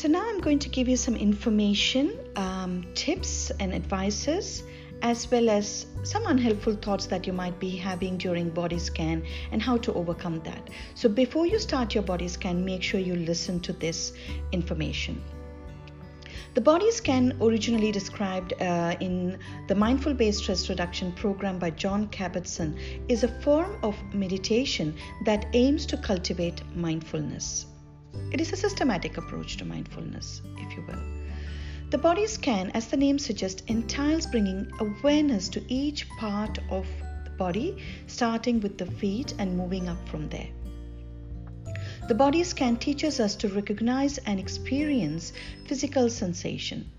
So, now I'm going to give you some information, um, tips, and advices, as well as some unhelpful thoughts that you might be having during body scan and how to overcome that. So, before you start your body scan, make sure you listen to this information. The body scan, originally described uh, in the Mindful Based Stress Reduction program by Jon Kabat-Zinn, is a form of meditation that aims to cultivate mindfulness. It is a systematic approach to mindfulness, if you will. The body scan, as the name suggests, entails bringing awareness to each part of the body, starting with the feet and moving up from there. The body scan teaches us to recognize and experience physical sensation.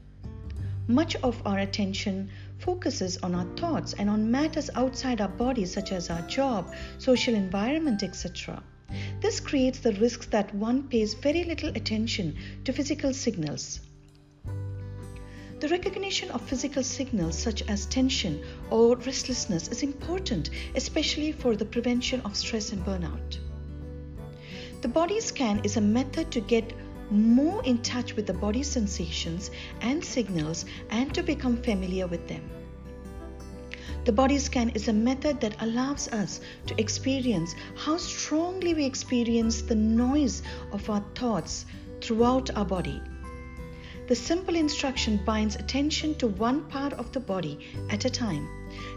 Much of our attention focuses on our thoughts and on matters outside our body, such as our job, social environment, etc. This creates the risks that one pays very little attention to physical signals. The recognition of physical signals such as tension or restlessness is important, especially for the prevention of stress and burnout. The body scan is a method to get more in touch with the body sensations and signals and to become familiar with them. The body scan is a method that allows us to experience how strongly we experience the noise of our thoughts throughout our body. The simple instruction binds attention to one part of the body at a time.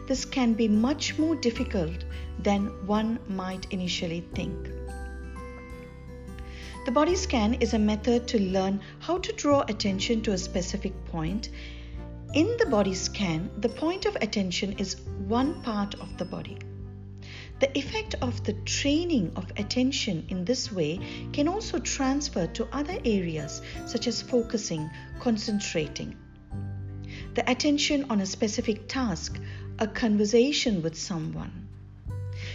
This can be much more difficult than one might initially think. The body scan is a method to learn how to draw attention to a specific point. In the body scan, the point of attention is one part of the body. The effect of the training of attention in this way can also transfer to other areas such as focusing, concentrating. The attention on a specific task, a conversation with someone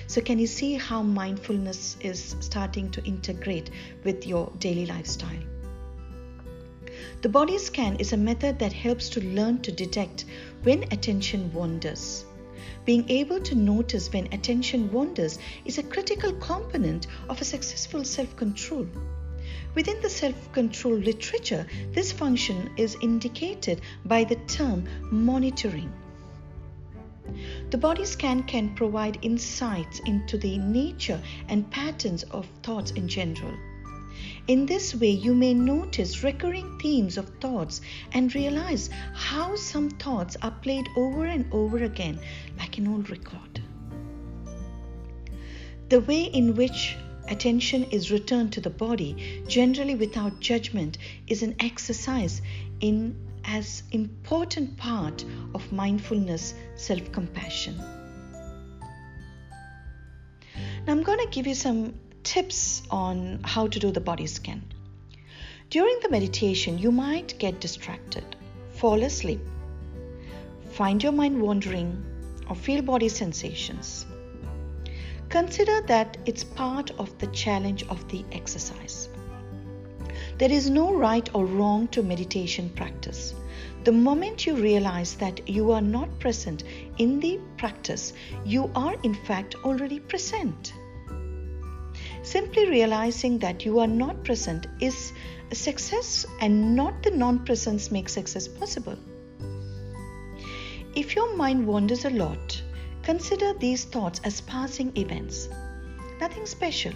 so, can you see how mindfulness is starting to integrate with your daily lifestyle? The body scan is a method that helps to learn to detect when attention wanders. Being able to notice when attention wanders is a critical component of a successful self control. Within the self control literature, this function is indicated by the term monitoring. The body scan can provide insights into the nature and patterns of thoughts in general. In this way, you may notice recurring themes of thoughts and realize how some thoughts are played over and over again like an old record. The way in which attention is returned to the body, generally without judgment, is an exercise in as important part of mindfulness self-compassion. Now I'm going to give you some tips on how to do the body scan. During the meditation, you might get distracted, fall asleep, find your mind wandering, or feel body sensations. Consider that it's part of the challenge of the exercise. There is no right or wrong to meditation practice. The moment you realize that you are not present in the practice, you are in fact already present. Simply realizing that you are not present is a success and not the non presence makes success possible. If your mind wanders a lot, consider these thoughts as passing events, nothing special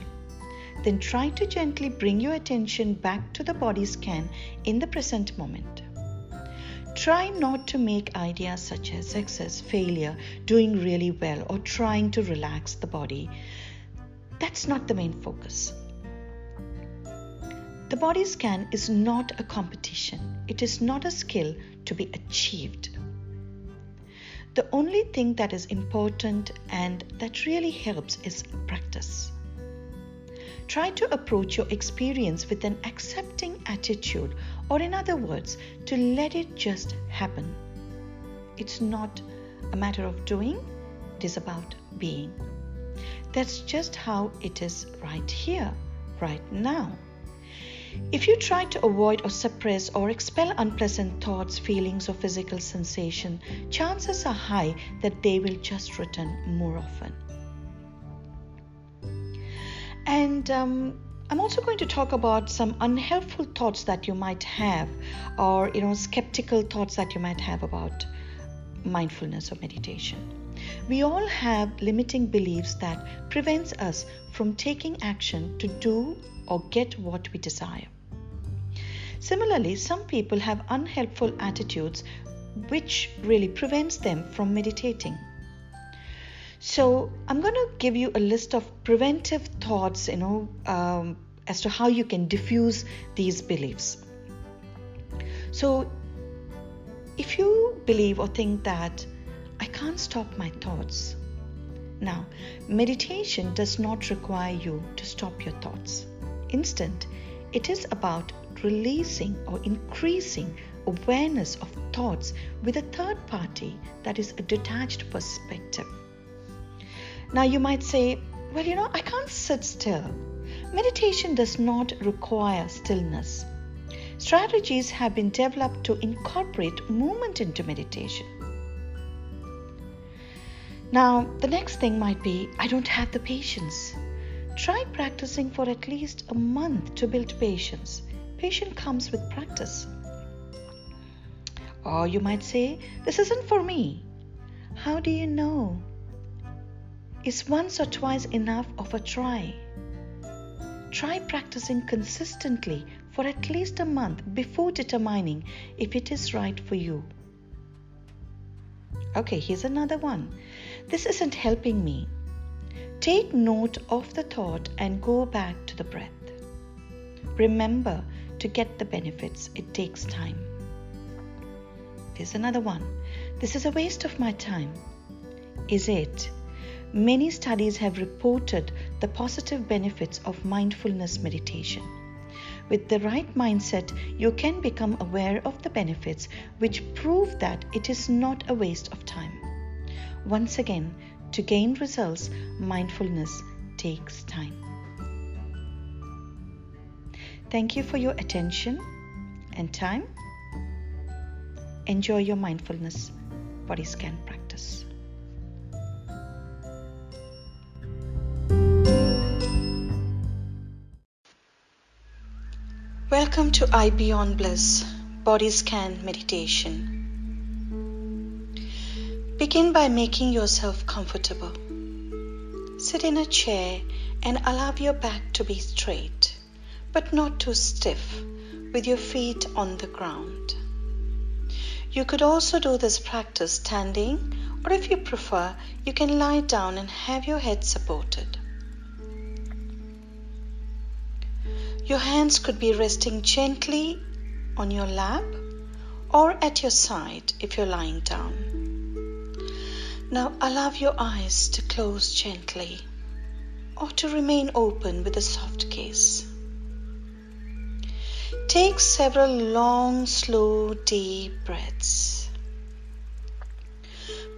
then try to gently bring your attention back to the body scan in the present moment. Try not to make ideas such as success, failure, doing really well, or trying to relax the body. That's not the main focus. The body scan is not a competition, it is not a skill to be achieved. The only thing that is important and that really helps is practice. Try to approach your experience with an accepting attitude, or in other words, to let it just happen. It's not a matter of doing, it is about being. That's just how it is right here, right now. If you try to avoid or suppress or expel unpleasant thoughts, feelings, or physical sensation, chances are high that they will just return more often. And um, I'm also going to talk about some unhelpful thoughts that you might have, or you know, skeptical thoughts that you might have about mindfulness or meditation. We all have limiting beliefs that prevents us from taking action to do or get what we desire. Similarly, some people have unhelpful attitudes which really prevents them from meditating. So, I'm going to give you a list of preventive thoughts, you know, um, as to how you can diffuse these beliefs. So, if you believe or think that I can't stop my thoughts, now, meditation does not require you to stop your thoughts. Instead, it is about releasing or increasing awareness of thoughts with a third party that is a detached perspective. Now, you might say, well, you know, I can't sit still. Meditation does not require stillness. Strategies have been developed to incorporate movement into meditation. Now, the next thing might be I don't have the patience. Try practicing for at least a month to build patience. Patience comes with practice. Or you might say, This isn't for me. How do you know? Is once or twice enough of a try? Try practicing consistently for at least a month before determining if it is right for you. Okay, here's another one. This isn't helping me. Take note of the thought and go back to the breath. Remember to get the benefits, it takes time. Here's another one. This is a waste of my time. Is it? Many studies have reported the positive benefits of mindfulness meditation. With the right mindset, you can become aware of the benefits which prove that it is not a waste of time. Once again, to gain results, mindfulness takes time. Thank you for your attention and time. Enjoy your mindfulness body scan practice. Welcome to I Beyond Bliss Body Scan Meditation. Begin by making yourself comfortable. Sit in a chair and allow your back to be straight, but not too stiff, with your feet on the ground. You could also do this practice standing, or if you prefer, you can lie down and have your head supported. Your hands could be resting gently on your lap or at your side if you're lying down. Now allow your eyes to close gently or to remain open with a soft kiss. Take several long, slow, deep breaths.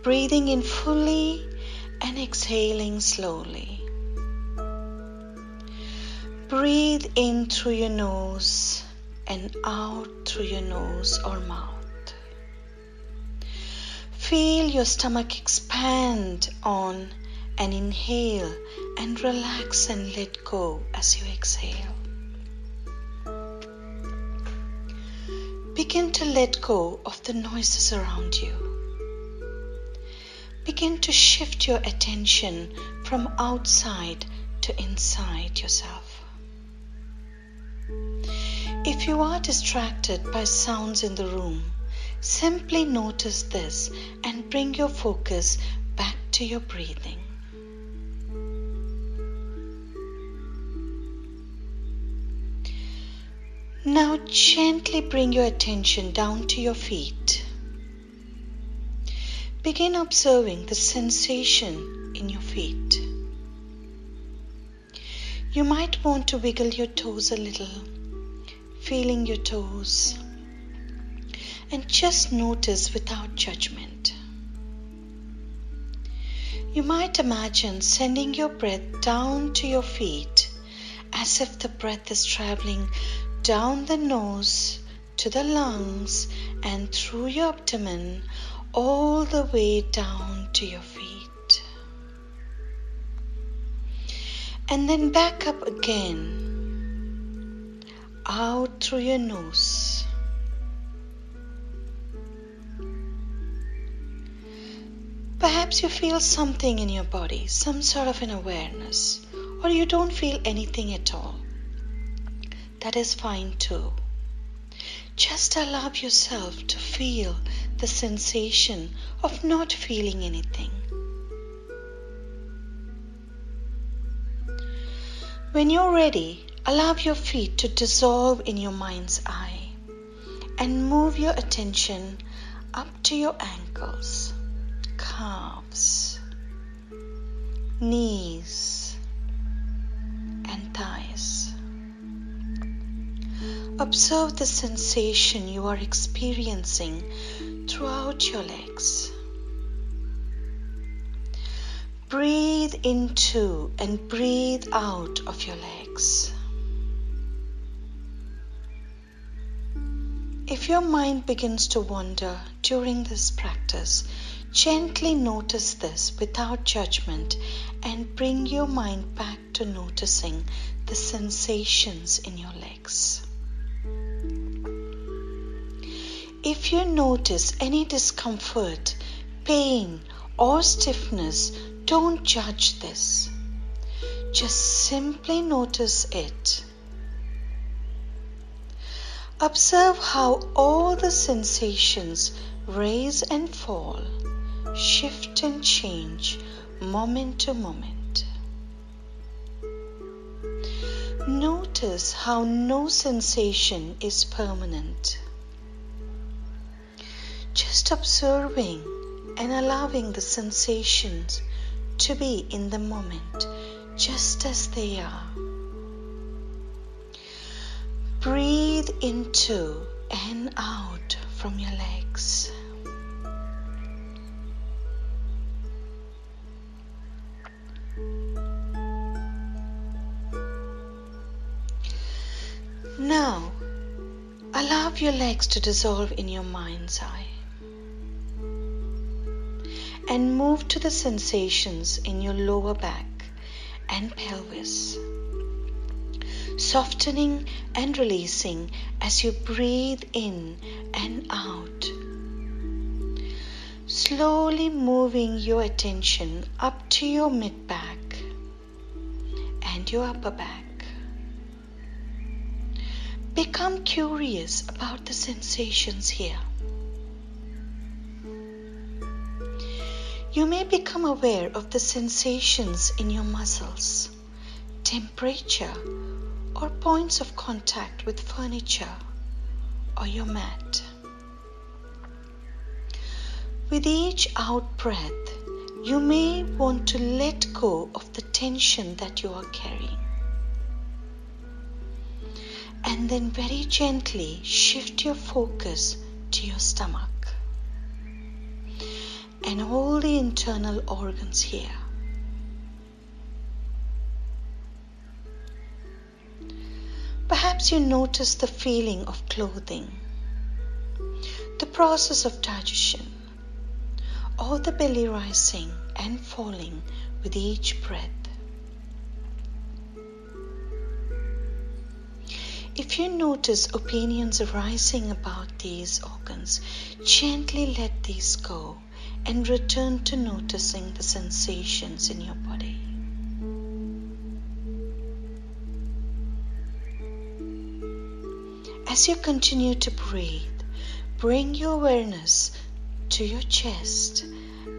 Breathing in fully and exhaling slowly. Breathe in through your nose and out through your nose or mouth. Feel your stomach expand on an inhale and relax and let go as you exhale. Begin to let go of the noises around you. Begin to shift your attention from outside to inside yourself. If you are distracted by sounds in the room, Simply notice this and bring your focus back to your breathing. Now gently bring your attention down to your feet. Begin observing the sensation in your feet. You might want to wiggle your toes a little, feeling your toes and just notice without judgment. You might imagine sending your breath down to your feet as if the breath is traveling down the nose to the lungs and through your abdomen all the way down to your feet. And then back up again out through your nose. You feel something in your body, some sort of an awareness, or you don't feel anything at all. That is fine too. Just allow yourself to feel the sensation of not feeling anything. When you're ready, allow your feet to dissolve in your mind's eye and move your attention up to your ankles, calves, knees, and thighs. Observe the sensation you are experiencing throughout your legs. Breathe into and breathe out of your legs. If your mind begins to wander during this practice, gently notice this without judgment and bring your mind back to noticing the sensations in your legs. If you notice any discomfort, pain, or stiffness, don't judge this. Just simply notice it. Observe how all the sensations rise and fall, shift and change moment to moment. Notice how no sensation is permanent just observing and allowing the sensations to be in the moment just as they are. Breathe into and out from your legs. Now, allow your legs to dissolve in your mind's eye and move to the sensations in your lower back and pelvis. Softening and releasing as you breathe in and out. Slowly moving your attention up to your mid back and your upper back. Become curious about the sensations here. You may become aware of the sensations in your muscles, temperature, or points of contact with furniture or your mat. With each out breath, you may want to let go of the tension that you are carrying. And then very gently shift your focus to your stomach and all the internal organs here. Perhaps you notice the feeling of clothing, the process of digestion, or the belly rising and falling with each breath. If you notice opinions arising about these organs, gently let these go and return to noticing the sensations in your body. As you continue to breathe, bring your awareness to your chest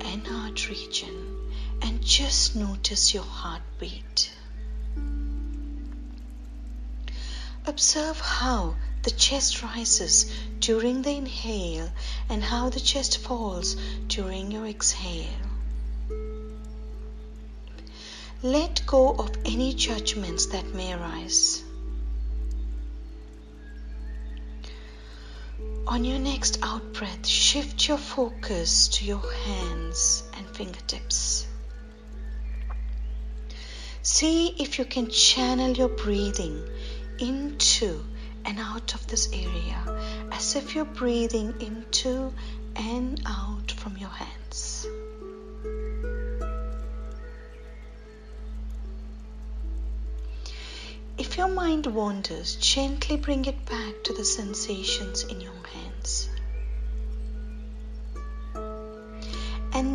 and heart region and just notice your heartbeat. Observe how the chest rises during the inhale and how the chest falls during your exhale. Let go of any judgments that may arise. On your next out breath, shift your focus to your hands and fingertips. See if you can channel your breathing into and out of this area as if you're breathing into and out from your hands. If your mind wanders, gently bring it back to the sensations in your hands.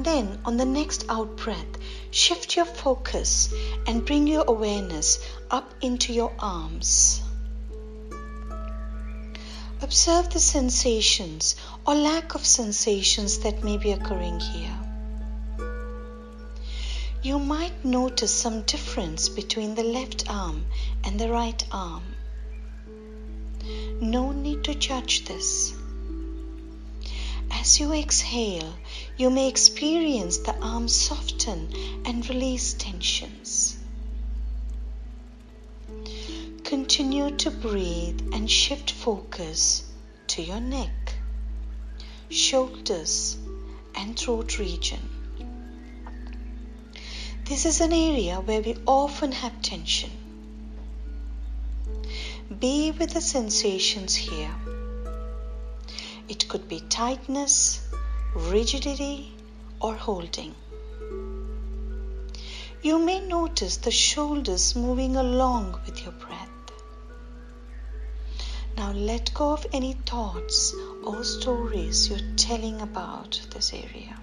And then on the next out breath, shift your focus and bring your awareness up into your arms. Observe the sensations or lack of sensations that may be occurring here. You might notice some difference between the left arm and the right arm. No need to judge this. As you exhale, you may experience the arms soften and release tensions. Continue to breathe and shift focus to your neck, shoulders, and throat region. This is an area where we often have tension. Be with the sensations here. It could be tightness, rigidity, or holding. You may notice the shoulders moving along with your breath. Now let go of any thoughts or stories you're telling about this area.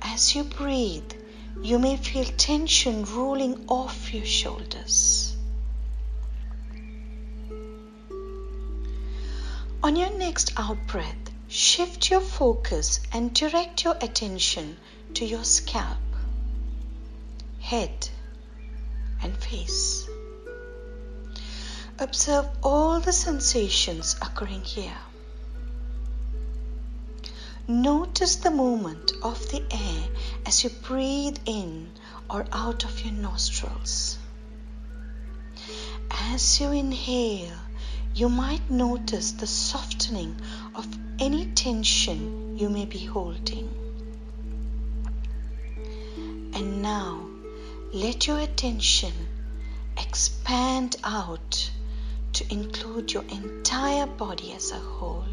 As you breathe, you may feel tension rolling off your shoulders. On your next out breath, shift your focus and direct your attention to your scalp, head, and face. Observe all the sensations occurring here. Notice the movement of the air as you breathe in or out of your nostrils. As you inhale, you might notice the softening of any tension you may be holding. And now let your attention expand out to include your entire body as a whole.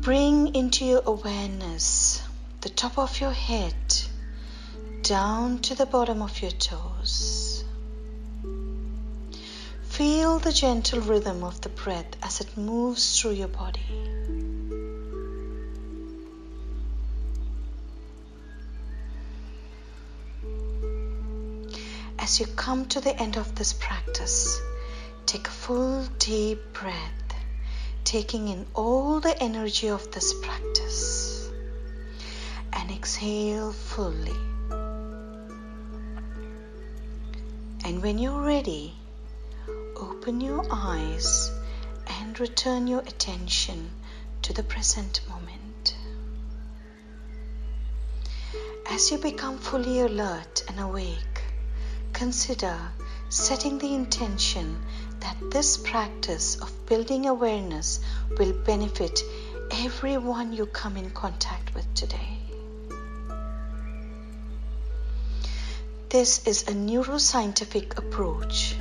Bring into your awareness the top of your head down to the bottom of your toes. Feel the gentle rhythm of the breath as it moves through your body. As you come to the end of this practice, take a full deep breath, taking in all the energy of this practice, and exhale fully. And when you're ready, open your eyes and return your attention to the present moment. As you become fully alert and awake, consider setting the intention that this practice of building awareness will benefit everyone you come in contact with today. This is a neuroscientific approach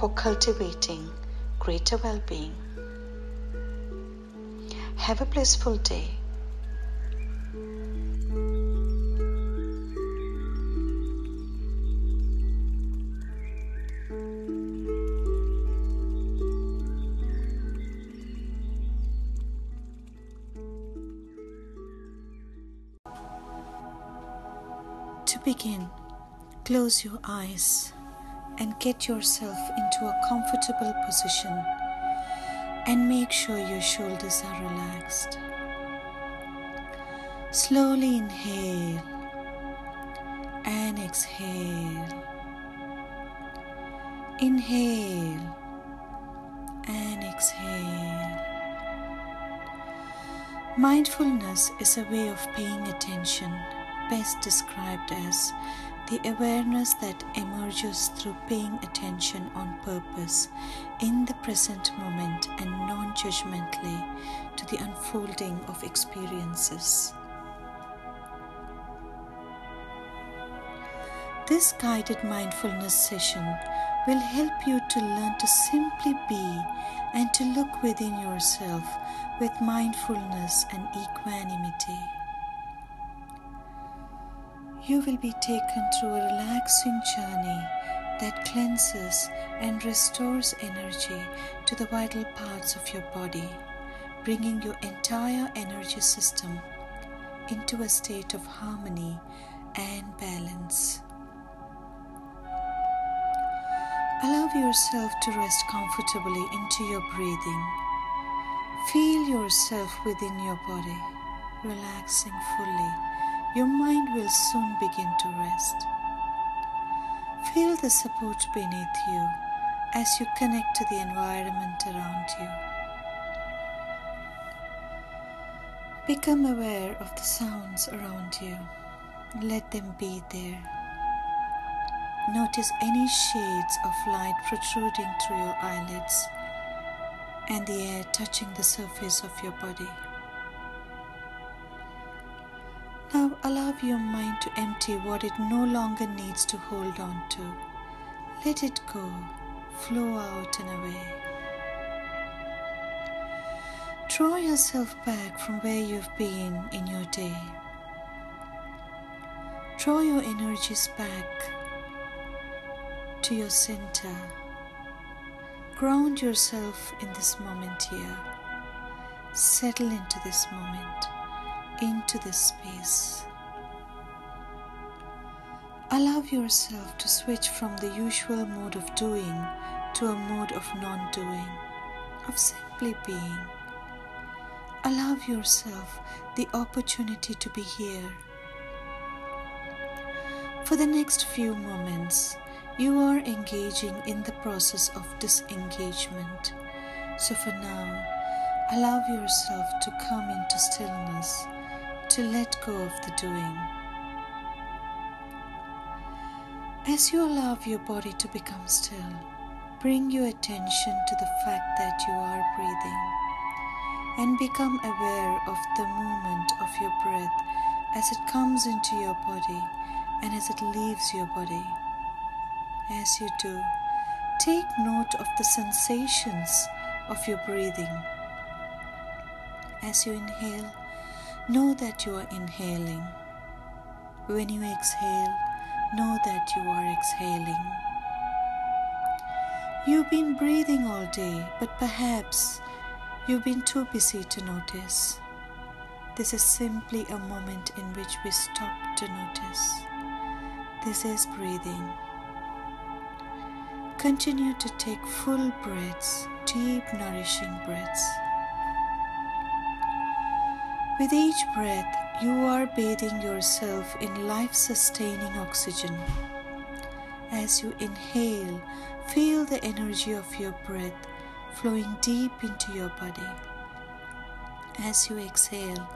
for cultivating greater well being. Have a blissful day. To begin, close your eyes and get yourself into a comfortable position and make sure your shoulders are relaxed. Slowly inhale and exhale. Inhale and exhale. Mindfulness is a way of paying attention, best described as the awareness that emerges through paying attention on purpose in the present moment and non judgmentally to the unfolding of experiences. This guided mindfulness session will help you to learn to simply be and to look within yourself with mindfulness and equanimity. You will be taken through a relaxing journey that cleanses and restores energy to the vital parts of your body, bringing your entire energy system into a state of harmony and balance. Allow yourself to rest comfortably into your breathing. Feel yourself within your body, relaxing fully. Your mind will soon begin to rest. Feel the support beneath you as you connect to the environment around you. Become aware of the sounds around you. Let them be there. Notice any shades of light protruding through your eyelids and the air touching the surface of your body. Now allow your mind to empty what it no longer needs to hold on to. Let it go, flow out and away. Draw yourself back from where you've been in your day. Draw your energies back to your center. Ground yourself in this moment here. Settle into this moment, into this space. Allow yourself to switch from the usual mode of doing to a mode of non doing, of simply being. Allow yourself the opportunity to be here. For the next few moments, you are engaging in the process of disengagement. So for now, allow yourself to come into stillness, to let go of the doing. As you allow your body to become still, bring your attention to the fact that you are breathing and become aware of the movement of your breath as it comes into your body and as it leaves your body. As you do, take note of the sensations of your breathing. As you inhale, know that you are inhaling. When you exhale, know that you are exhaling. You've been breathing all day, but perhaps you've been too busy to notice. This is simply a moment in which we stop to notice. This is breathing. Continue to take full breaths, deep, nourishing breaths. With each breath, you are bathing yourself in life sustaining oxygen. As you inhale, feel the energy of your breath flowing deep into your body. As you exhale,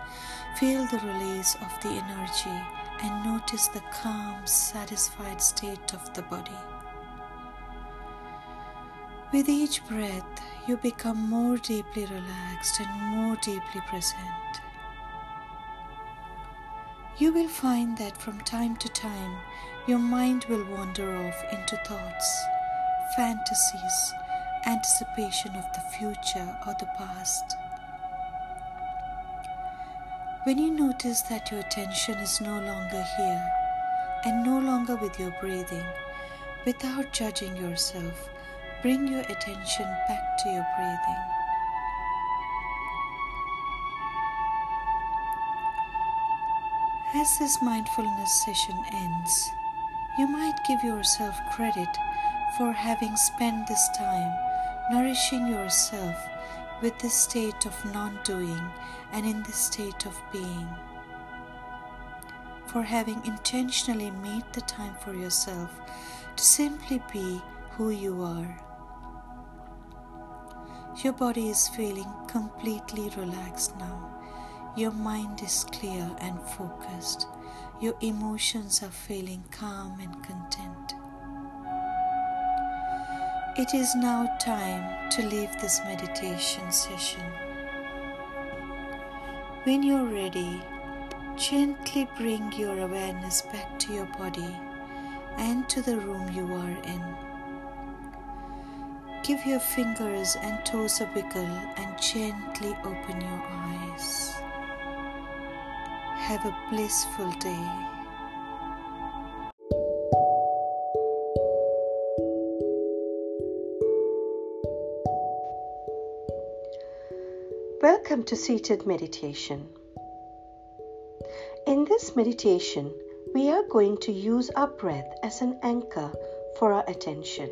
feel the release of the energy and notice the calm, satisfied state of the body. With each breath, you become more deeply relaxed and more deeply present. You will find that from time to time, your mind will wander off into thoughts, fantasies, anticipation of the future or the past. When you notice that your attention is no longer here and no longer with your breathing, without judging yourself, bring your attention back to your breathing. As this mindfulness session ends, you might give yourself credit for having spent this time nourishing yourself with this state of non doing and in this state of being. For having intentionally made the time for yourself to simply be who you are. Your body is feeling completely relaxed now. Your mind is clear and focused. Your emotions are feeling calm and content. It is now time to leave this meditation session. When you're ready, gently bring your awareness back to your body and to the room you are in. Give your fingers and toes a wiggle and gently open your eyes. Have a blissful day. Welcome to Seated Meditation. In this meditation, we are going to use our breath as an anchor for our attention.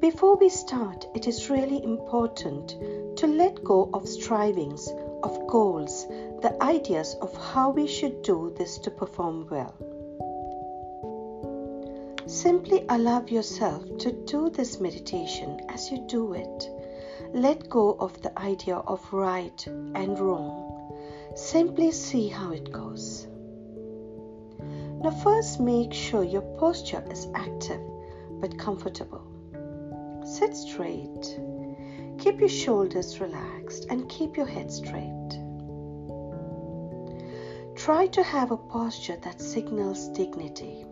Before we start, it is really important to let go of strivings, of goals the ideas of how we should do this to perform well. Simply allow yourself to do this meditation as you do it let go of the idea of right and wrong. Simply see how it goes. Now, first make sure your posture is active but comfortable. Sit straight. Keep your shoulders relaxed and keep your head straight. Try to have a posture that signals dignity.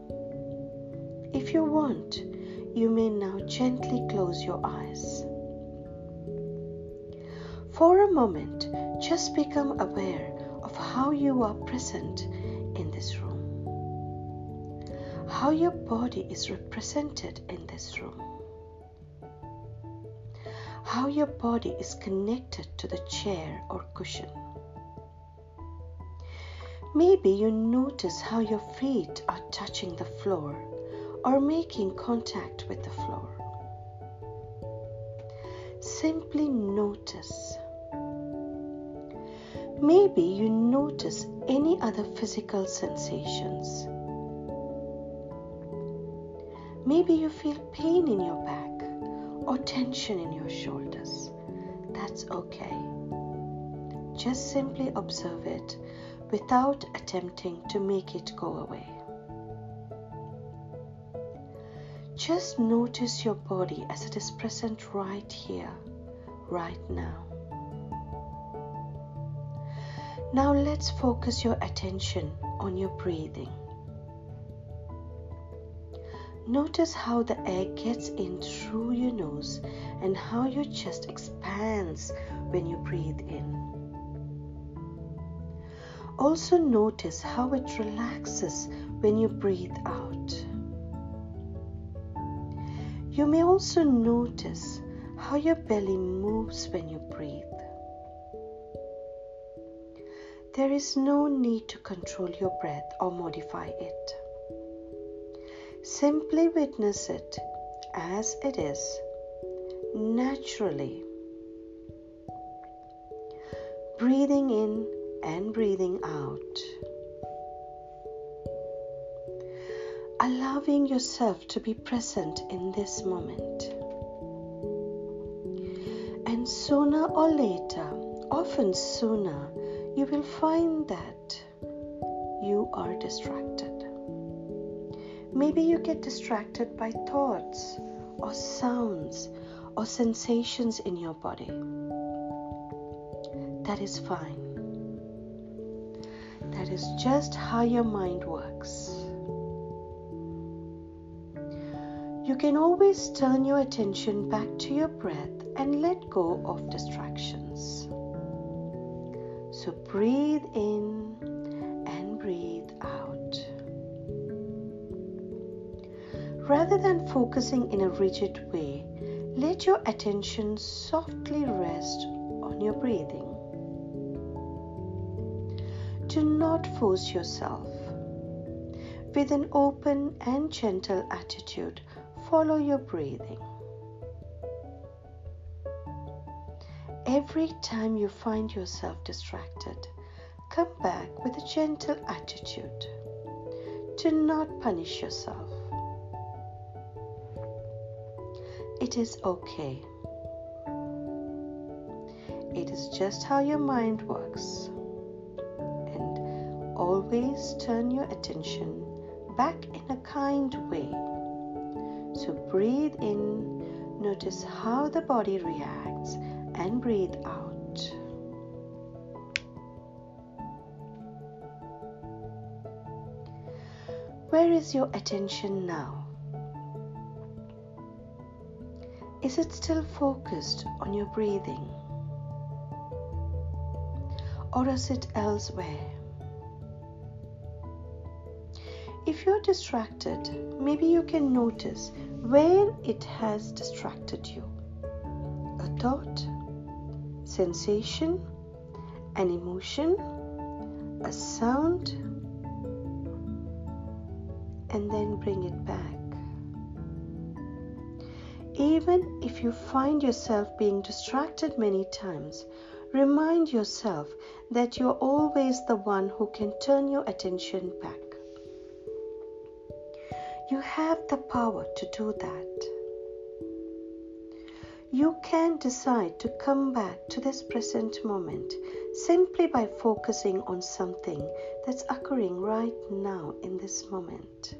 If you want, you may now gently close your eyes. For a moment, just become aware of how you are present in this room, how your body is represented in this room, how your body is connected to the chair or cushion. Maybe you notice how your feet are touching the floor or making contact with the floor. Simply notice Maybe you notice any other physical sensations. Maybe you feel pain in your back or tension in your shoulders. That's okay. Just simply observe it without attempting to make it go away. Just notice your body as it is present right here, right now. Now let's focus your attention on your breathing. Notice how the air gets in through your nose and how your chest expands when you breathe in. Also, notice how it relaxes when you breathe out. You may also notice how your belly moves when you breathe. There is no need to control your breath or modify it. Simply witness it as it is, naturally. Breathing in and breathing out. Allowing yourself to be present in this moment. And sooner or later, often sooner, you will find that you are distracted. Maybe you get distracted by thoughts or sounds or sensations in your body. That is fine. That is just how your mind works. You can always turn your attention back to your breath and let go of distractions. So breathe in and breathe out. Rather than focusing in a rigid way, let your attention softly rest on your breathing. Do not force yourself. With an open and gentle attitude, follow your breathing. Every time you find yourself distracted, come back with a gentle attitude. Do not punish yourself. It is okay. It is just how your mind works. Always turn your attention back in a kind way. So breathe in, notice how the body reacts and breathe out. Where is your attention now? Is it still focused on your breathing? Or is it elsewhere? If you're distracted, maybe you can notice where it has distracted you. A thought, sensation, an emotion, a sound, and then bring it back. Even if you find yourself being distracted many times, remind yourself that you're always the one who can turn your attention back. You have the power to do that. You can decide to come back to this present moment simply by focusing on something that's occurring right now in this moment.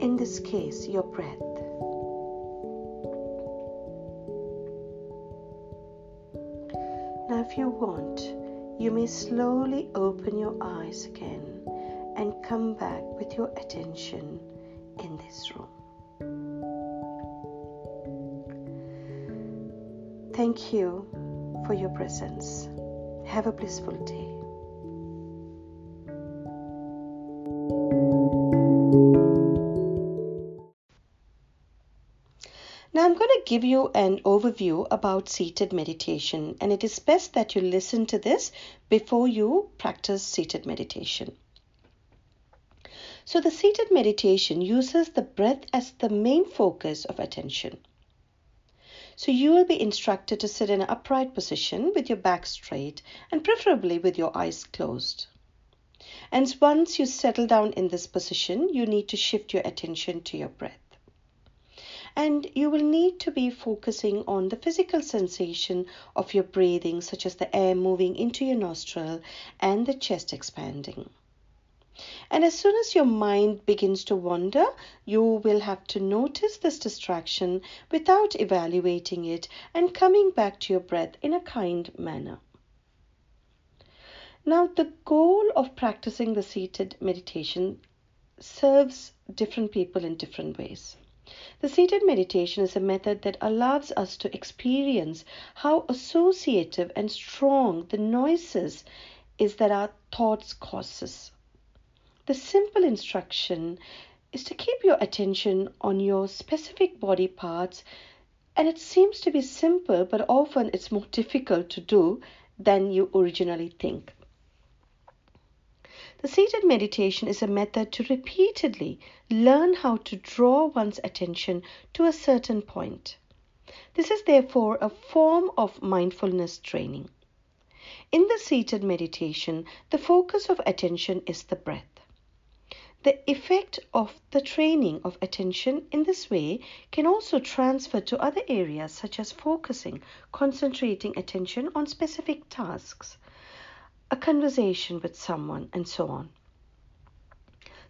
In this case, your breath. Now, if you want, you may slowly open your eyes again and come back with your attention in this room. Thank you for your presence. Have a blissful day. Now, I'm going to give you an overview about seated meditation, and it is best that you listen to this before you practice seated meditation. So, the seated meditation uses the breath as the main focus of attention. So, you will be instructed to sit in an upright position with your back straight and preferably with your eyes closed. And once you settle down in this position, you need to shift your attention to your breath and you will need to be focusing on the physical sensation of your breathing, such as the air moving into your nostril and the chest expanding. And as soon as your mind begins to wander, you will have to notice this distraction without evaluating it and coming back to your breath in a kind manner. Now, the goal of practicing the seated meditation serves different people in different ways. The seated meditation is a method that allows us to experience how associative and strong the noises is that our thoughts causes. The simple instruction is to keep your attention on your specific body parts and it seems to be simple but often it's more difficult to do than you originally think. The seated meditation is a method to repeatedly learn how to draw one's attention to a certain point. This is therefore a form of mindfulness training. In the seated meditation, the focus of attention is the breath. The effect of the training of attention in this way can also transfer to other areas such as focusing, concentrating attention on specific tasks, a conversation with someone, and so on.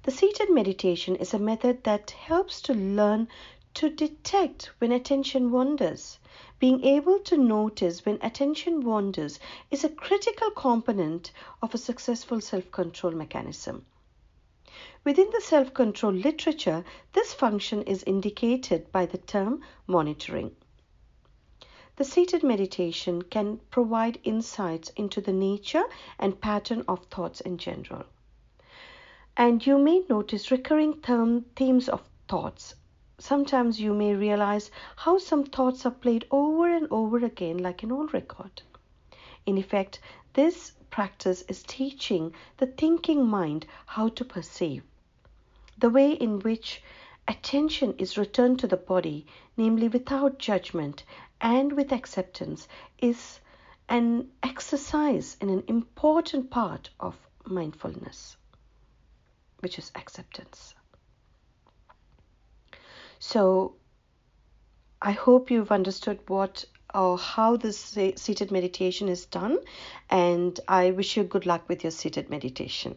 The seated meditation is a method that helps to learn to detect when attention wanders. Being able to notice when attention wanders is a critical component of a successful self control mechanism. Within the self control literature, this function is indicated by the term monitoring. The seated meditation can provide insights into the nature and pattern of thoughts in general. And you may notice recurring term, themes of thoughts. Sometimes you may realize how some thoughts are played over and over again like an old record. In effect, this practice is teaching the thinking mind how to perceive. The way in which attention is returned to the body, namely without judgment and with acceptance, is an exercise and an important part of mindfulness, which is acceptance. So, I hope you've understood what or how this seated meditation is done, and I wish you good luck with your seated meditation.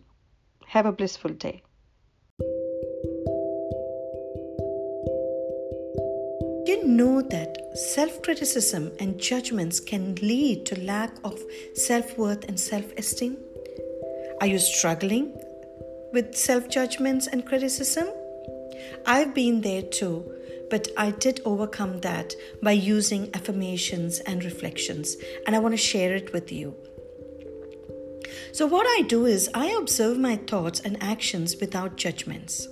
Have a blissful day. you know that self criticism and judgments can lead to lack of self worth and self esteem? Are you struggling with self judgments and criticism? I've been there too, but I did overcome that by using affirmations and reflections, and I want to share it with you. So, what I do is I observe my thoughts and actions without judgments.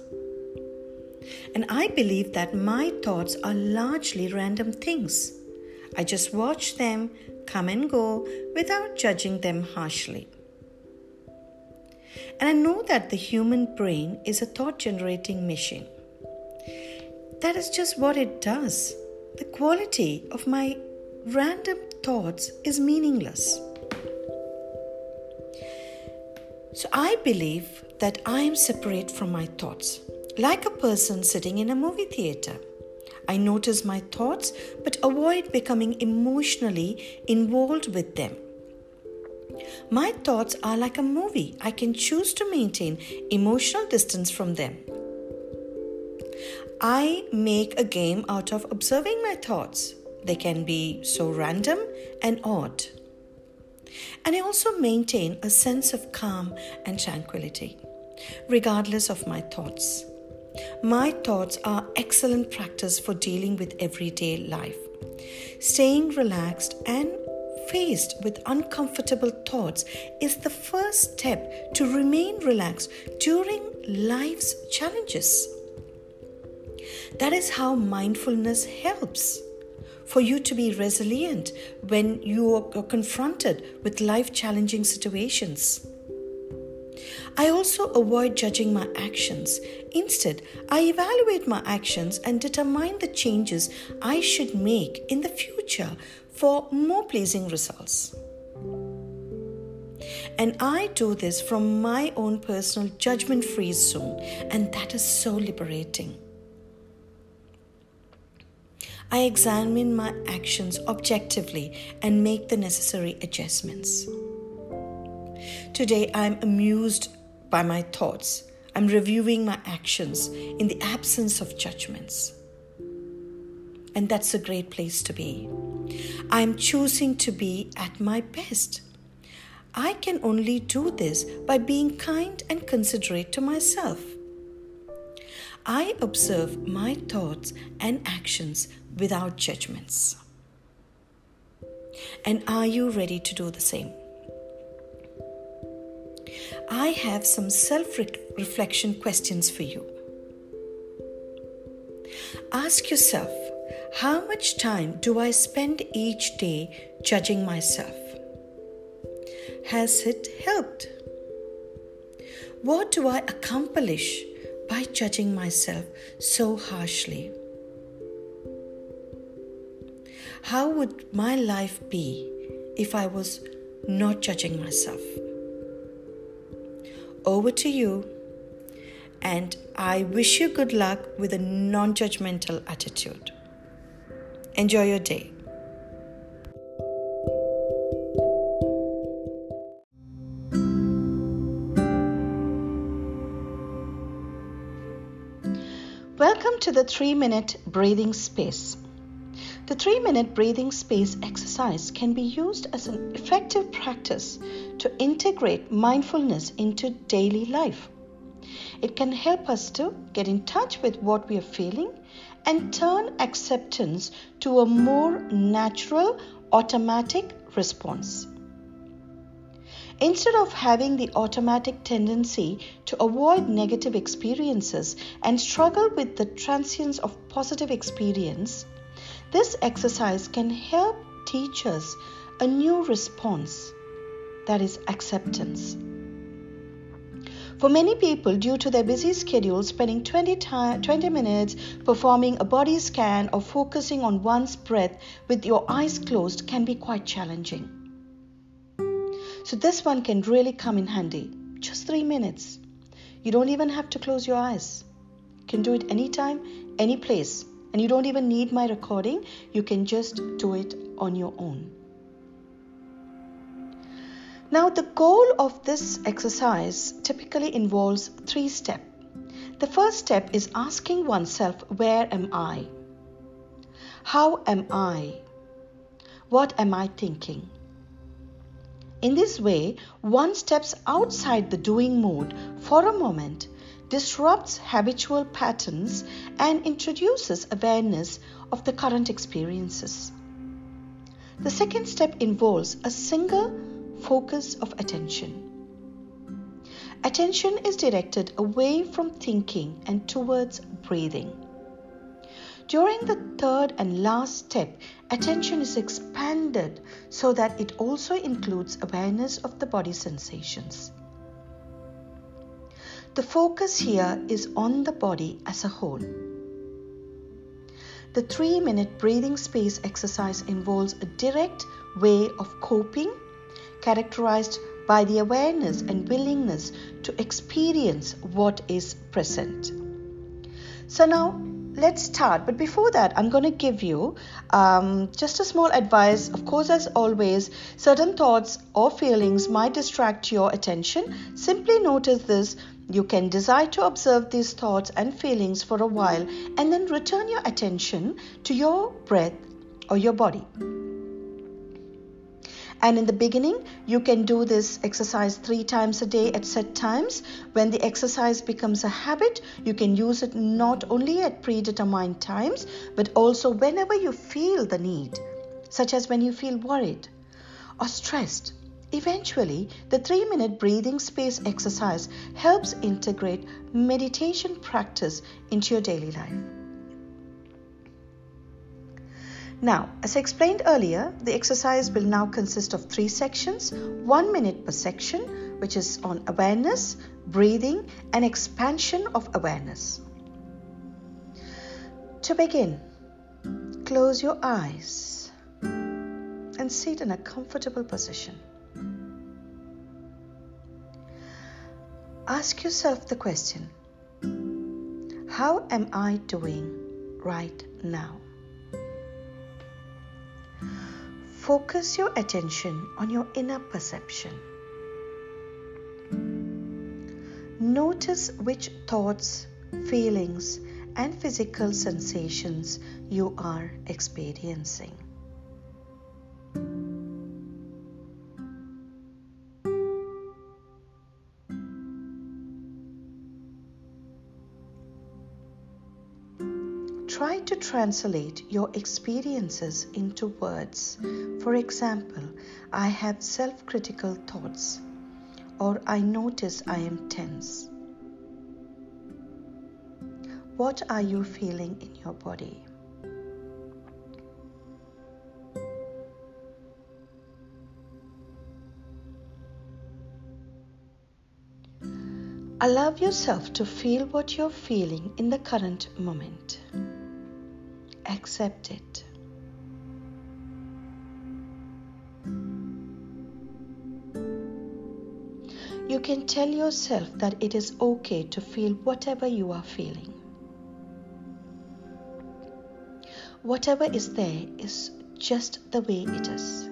And I believe that my thoughts are largely random things. I just watch them come and go without judging them harshly. And I know that the human brain is a thought generating machine. That is just what it does. The quality of my random thoughts is meaningless. So I believe that I am separate from my thoughts, like a person sitting in a movie theater. I notice my thoughts but avoid becoming emotionally involved with them. My thoughts are like a movie. I can choose to maintain emotional distance from them. I make a game out of observing my thoughts. They can be so random and odd. And I also maintain a sense of calm and tranquility, regardless of my thoughts. My thoughts are excellent practice for dealing with everyday life. Staying relaxed and faced with uncomfortable thoughts is the first step to remain relaxed during life's challenges. That is how mindfulness helps for you to be resilient when you are confronted with life challenging situations. I also avoid judging my actions. Instead, I evaluate my actions and determine the changes I should make in the future for more pleasing results. And I do this from my own personal judgment free zone, and that is so liberating. I examine my actions objectively and make the necessary adjustments. Today, I'm amused by my thoughts. I'm reviewing my actions in the absence of judgments. And that's a great place to be. I'm choosing to be at my best. I can only do this by being kind and considerate to myself. I observe my thoughts and actions without judgments. And are you ready to do the same? I have some self reflection questions for you. Ask yourself how much time do I spend each day judging myself? Has it helped? What do I accomplish by judging myself so harshly? How would my life be if I was not judging myself? over to you. And I wish you good luck with a non judgmental attitude. Enjoy your day. To the 3 minute breathing space. The 3 minute breathing space exercise can be used as an effective practice to integrate mindfulness into daily life. It can help us to get in touch with what we are feeling and turn acceptance to a more natural, automatic response. Instead of having the automatic tendency to avoid negative experiences and struggle with the transience of positive experience, this exercise can help teach us a new response that is acceptance. For many people, due to their busy schedule, spending 20, 20 minutes performing a body scan or focusing on one's breath with your eyes closed can be quite challenging. So, this one can really come in handy. Just three minutes. You don't even have to close your eyes. You can do it anytime, any place. And you don't even need my recording. You can just do it on your own. Now, the goal of this exercise typically involves three steps. The first step is asking oneself, Where am I? How am I? What am I thinking? In this way, one steps outside the doing mode for a moment, disrupts habitual patterns, and introduces awareness of the current experiences. The second step involves a single focus of attention. Attention is directed away from thinking and towards breathing. During the third and last step, attention is expanded so that it also includes awareness of the body sensations. The focus here is on the body as a whole. The three minute breathing space exercise involves a direct way of coping characterized by the awareness and willingness to experience what is present. So, now let's start. But before that, I'm going to give you um, just a small advice. Of course, as always, certain thoughts or feelings might distract your attention. Simply notice this. You can decide to observe these thoughts and feelings for a while and then return your attention to your breath or your body. And in the beginning, you can do this exercise three times a day at set times. When the exercise becomes a habit, you can use it not only at predetermined times, but also whenever you feel the need, such as when you feel worried or stressed. Eventually, the three minute breathing space exercise helps integrate meditation practice into your daily life. Now, as I explained earlier, the exercise will now consist of three sections one minute per section, which is on awareness, breathing, and expansion of awareness. To begin, close your eyes and sit in a comfortable position. Ask yourself the question How am I doing right now? Focus your attention on your inner perception. Notice which thoughts, feelings, and physical sensations you are experiencing. Translate your experiences into words. For example, I have self critical thoughts, or I notice I am tense. What are you feeling in your body? Allow yourself to feel what you're feeling in the current moment accept it. You can tell yourself that it is okay to feel whatever you are feeling. Whatever is there is just the way it is.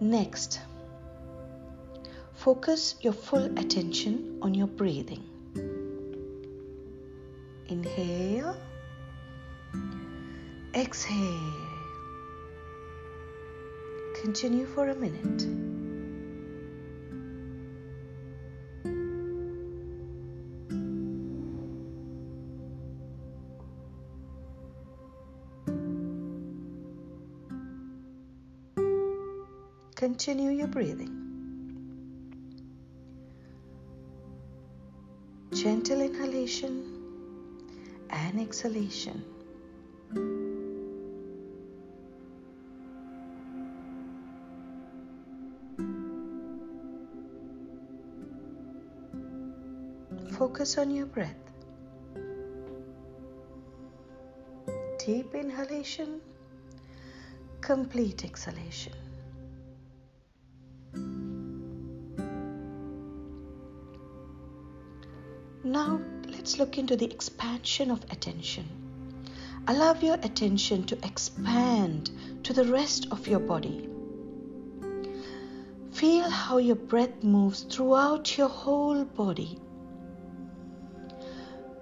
Next, focus your full attention on your breathing. Inhale. Exhale. Continue for a minute. Continue your breathing. Exhalation. Focus on your breath. Deep inhalation, complete exhalation. Let's look into the expansion of attention. Allow your attention to expand to the rest of your body. Feel how your breath moves throughout your whole body.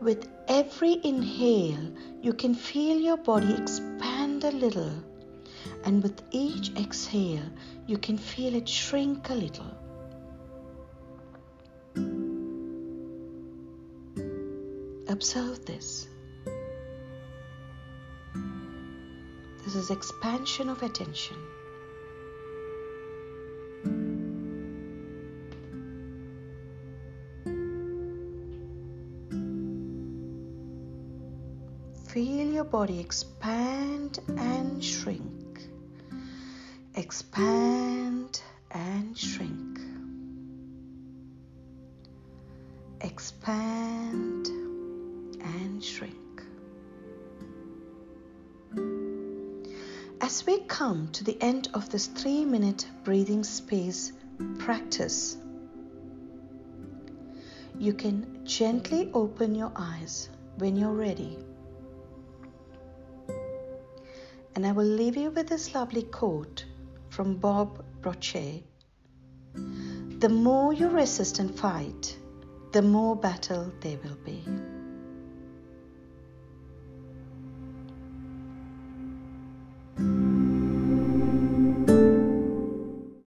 With every inhale, you can feel your body expand a little, and with each exhale, you can feel it shrink a little. Observe this. This is expansion of attention. Feel your body expand and shrink. Expand this three minute breathing space practice, you can gently open your eyes when you're ready. And I will leave you with this lovely quote from Bob Brochet The more you resist and fight, the more battle there will be.